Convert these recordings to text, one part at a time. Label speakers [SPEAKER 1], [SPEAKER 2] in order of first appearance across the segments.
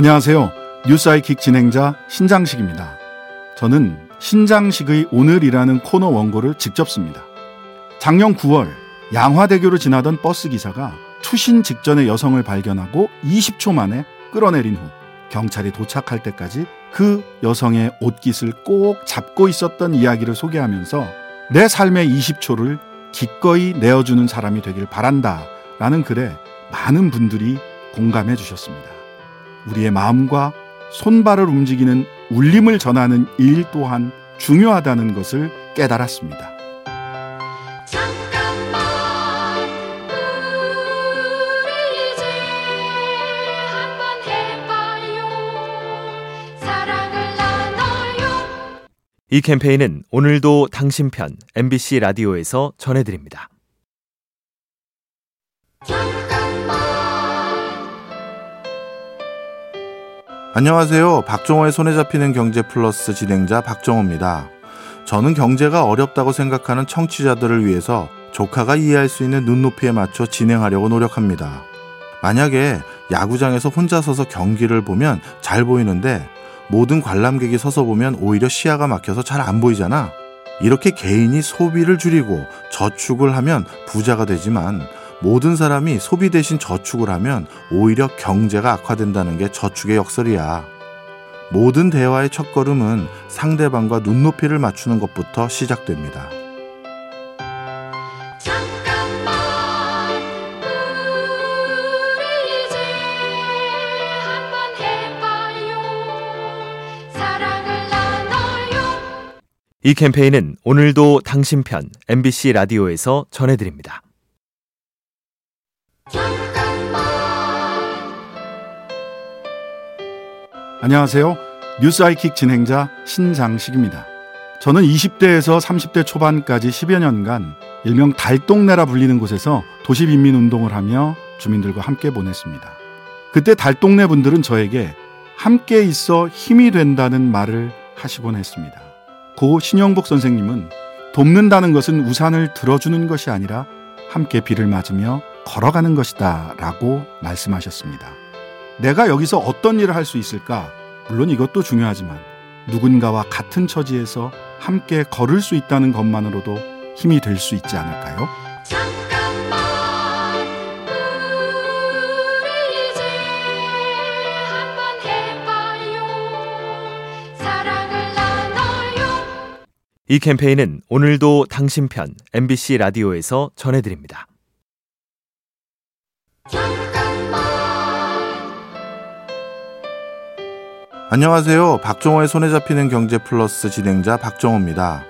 [SPEAKER 1] 안녕하세요. 뉴사이킥 진행자 신장식입니다. 저는 신장식의 오늘이라는 코너 원고를 직접 씁니다. 작년 9월 양화대교로 지나던 버스 기사가 투신 직전에 여성을 발견하고 20초 만에 끌어내린 후 경찰이 도착할 때까지 그 여성의 옷깃을 꼭 잡고 있었던 이야기를 소개하면서 내 삶의 20초를 기꺼이 내어주는 사람이 되길 바란다 라는 글에 많은 분들이 공감해 주셨습니다. 우리의 마음과 손발을 움직이는 울림을 전하는 일 또한 중요하다는 것을 깨달았습니다.
[SPEAKER 2] 이 캠페인은 오늘도 당신 편 MBC 라디오에서 전해드립니다.
[SPEAKER 3] 안녕하세요. 박정호의 손에 잡히는 경제 플러스 진행자 박정호입니다. 저는 경제가 어렵다고 생각하는 청취자들을 위해서 조카가 이해할 수 있는 눈높이에 맞춰 진행하려고 노력합니다. 만약에 야구장에서 혼자 서서 경기를 보면 잘 보이는데 모든 관람객이 서서 보면 오히려 시야가 막혀서 잘 안 보이잖아. 이렇게 개인이 소비를 줄이고 저축을 하면 부자가 되지만 모든 사람이 소비 대신 저축을 하면 오히려 경제가 악화된다는 게 저축의 역설이야. 모든 대화의 첫걸음은 상대방과 눈높이를 맞추는 것부터 시작됩니다.
[SPEAKER 2] 이 캠페인은 오늘도 당신 편 MBC 라디오에서 전해드립니다.
[SPEAKER 1] 안녕하세요. 뉴스 아이킥 진행자 신장식입니다. 저는 20대에서 30대 초반까지 10여 년간 일명 달동네라 불리는 곳에서 도시빈민운동을 하며 주민들과 함께 보냈습니다. 그때 달동네 분들은 저에게 함께 있어 힘이 된다는 말을 하시곤 했습니다. 고 신영복 선생님은 돕는다는 것은 우산을 들어주는 것이 아니라 함께 비를 맞으며 걸어가는 것이다 라고 말씀하셨습니다. 내가 여기서 어떤 일을 할 수 있을까? 물론 이것도 중요하지만 누군가와 같은 처지에서 함께 걸을 수 있다는 것만으로도 힘이 될 수 있지 않을까요?
[SPEAKER 2] 이 캠페인은 오늘도 당신 편 MBC 라디오에서 전해드립니다.
[SPEAKER 3] 안녕하세요. 박정호의 손에 잡히는 경제 플러스 진행자 박정호입니다.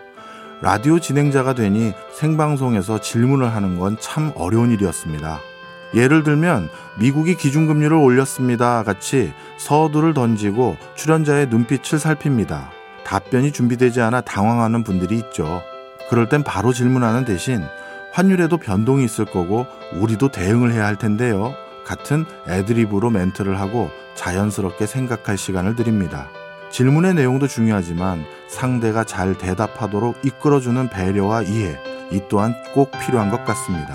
[SPEAKER 3] 라디오 진행자가 되니 생방송에서 질문을 하는 건 참 어려운 일이었습니다. 예를 들면 미국이 기준금리를 올렸습니다 같이 서두를 던지고 출연자의 눈빛을 살핍니다. 답변이 준비되지 않아 당황하는 분들이 있죠. 그럴 땐 바로 질문하는 대신 환율에도 변동이 있을 거고 우리도 대응을 해야 할 텐데요. 같은 애드립으로 멘트를 하고 자연스럽게 생각할 시간을 드립니다. 질문의 내용도 중요하지만 상대가 잘 대답하도록 이끌어주는 배려와 이해, 이 또한 꼭 필요한 것 같습니다.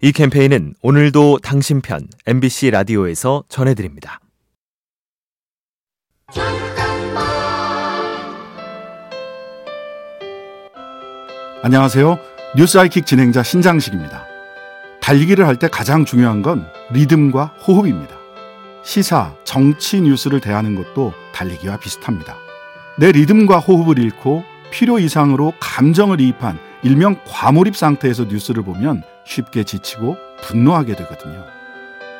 [SPEAKER 2] 이 캠페인은 오늘도 당신 편 MBC 라디오에서 전해드립니다.
[SPEAKER 1] 안녕하세요. 뉴스 하이킥 진행자 신장식입니다. 달리기를 할 때 가장 중요한 건 리듬과 호흡입니다. 시사, 정치 뉴스를 대하는 것도 달리기와 비슷합니다. 내 리듬과 호흡을 잃고 필요 이상으로 감정을 이입한 일명 과몰입 상태에서 뉴스를 보면 쉽게 지치고 분노하게 되거든요.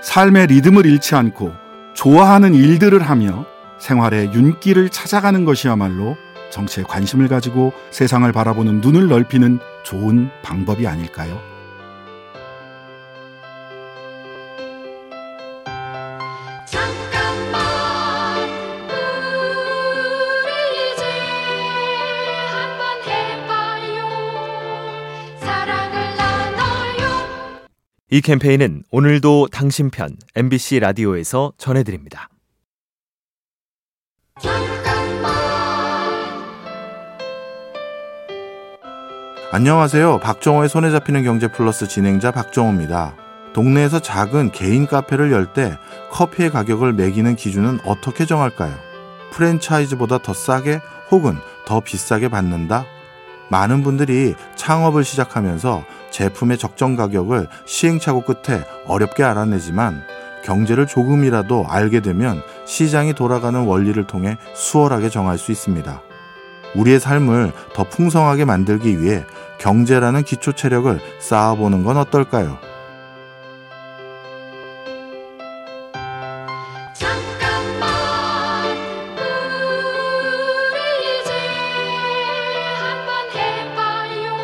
[SPEAKER 1] 삶의 리듬을 잃지 않고 좋아하는 일들을 하며 생활의 윤기를 찾아가는 것이야말로 정치에 관심을 가지고 세상을 바라보는 눈을 넓히는 좋은 방법이 아닐까요?
[SPEAKER 2] 이 캠페인은 오늘도 당신 편 MBC 라디오에서 전해드립니다.
[SPEAKER 3] 안녕하세요. 박정호의 손에 잡히는 경제 플러스 진행자 박정호입니다. 동네에서 작은 개인 카페를 열 때 커피의 가격을 매기는 기준은 어떻게 정할까요? 프랜차이즈보다 더 싸게 혹은 더 비싸게 받는다? 많은 분들이 창업을 시작하면서 제품의 적정 가격을 시행착오 끝에 어렵게 알아내지만 경제를 조금이라도 알게 되면 시장이 돌아가는 원리를 통해 수월하게 정할 수 있습니다. 우리의 삶을 더 풍성하게 만들기 위해 경제라는 기초 체력을 쌓아보는 건 어떨까요?
[SPEAKER 4] 잠깐만 우리 이제 한번 해봐요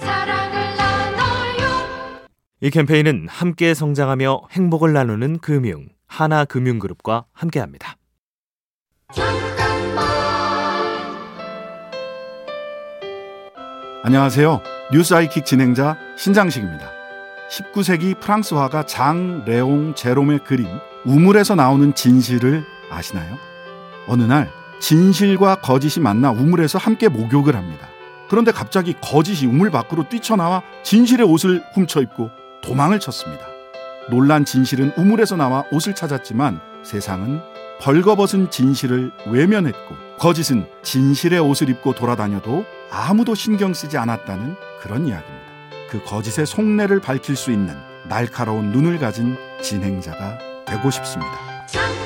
[SPEAKER 4] 사랑을 나눠요
[SPEAKER 2] 이 캠페인은 함께 성장하며 행복을 나누는 금융 하나금융그룹과 함께합니다.
[SPEAKER 1] 안녕하세요. 뉴스 아이킥 진행자 신장식입니다. 19세기 프랑스 화가 장 레옹 제롬의 그림 우물에서 나오는 진실을 아시나요? 어느 날 진실과 거짓이 만나 우물에서 함께 목욕을 합니다. 그런데 갑자기 거짓이 우물 밖으로 뛰쳐나와 진실의 옷을 훔쳐 입고 도망을 쳤습니다. 놀란 진실은 우물에서 나와 옷을 찾았지만 세상은 벌거벗은 진실을 외면했고 거짓은 진실의 옷을 입고 돌아다녀도 아무도 신경 쓰지 않았다는 그런 이야기입니다. 그 거짓의 속내를 밝힐 수 있는 날카로운 눈을 가진 진행자가 되고 싶습니다.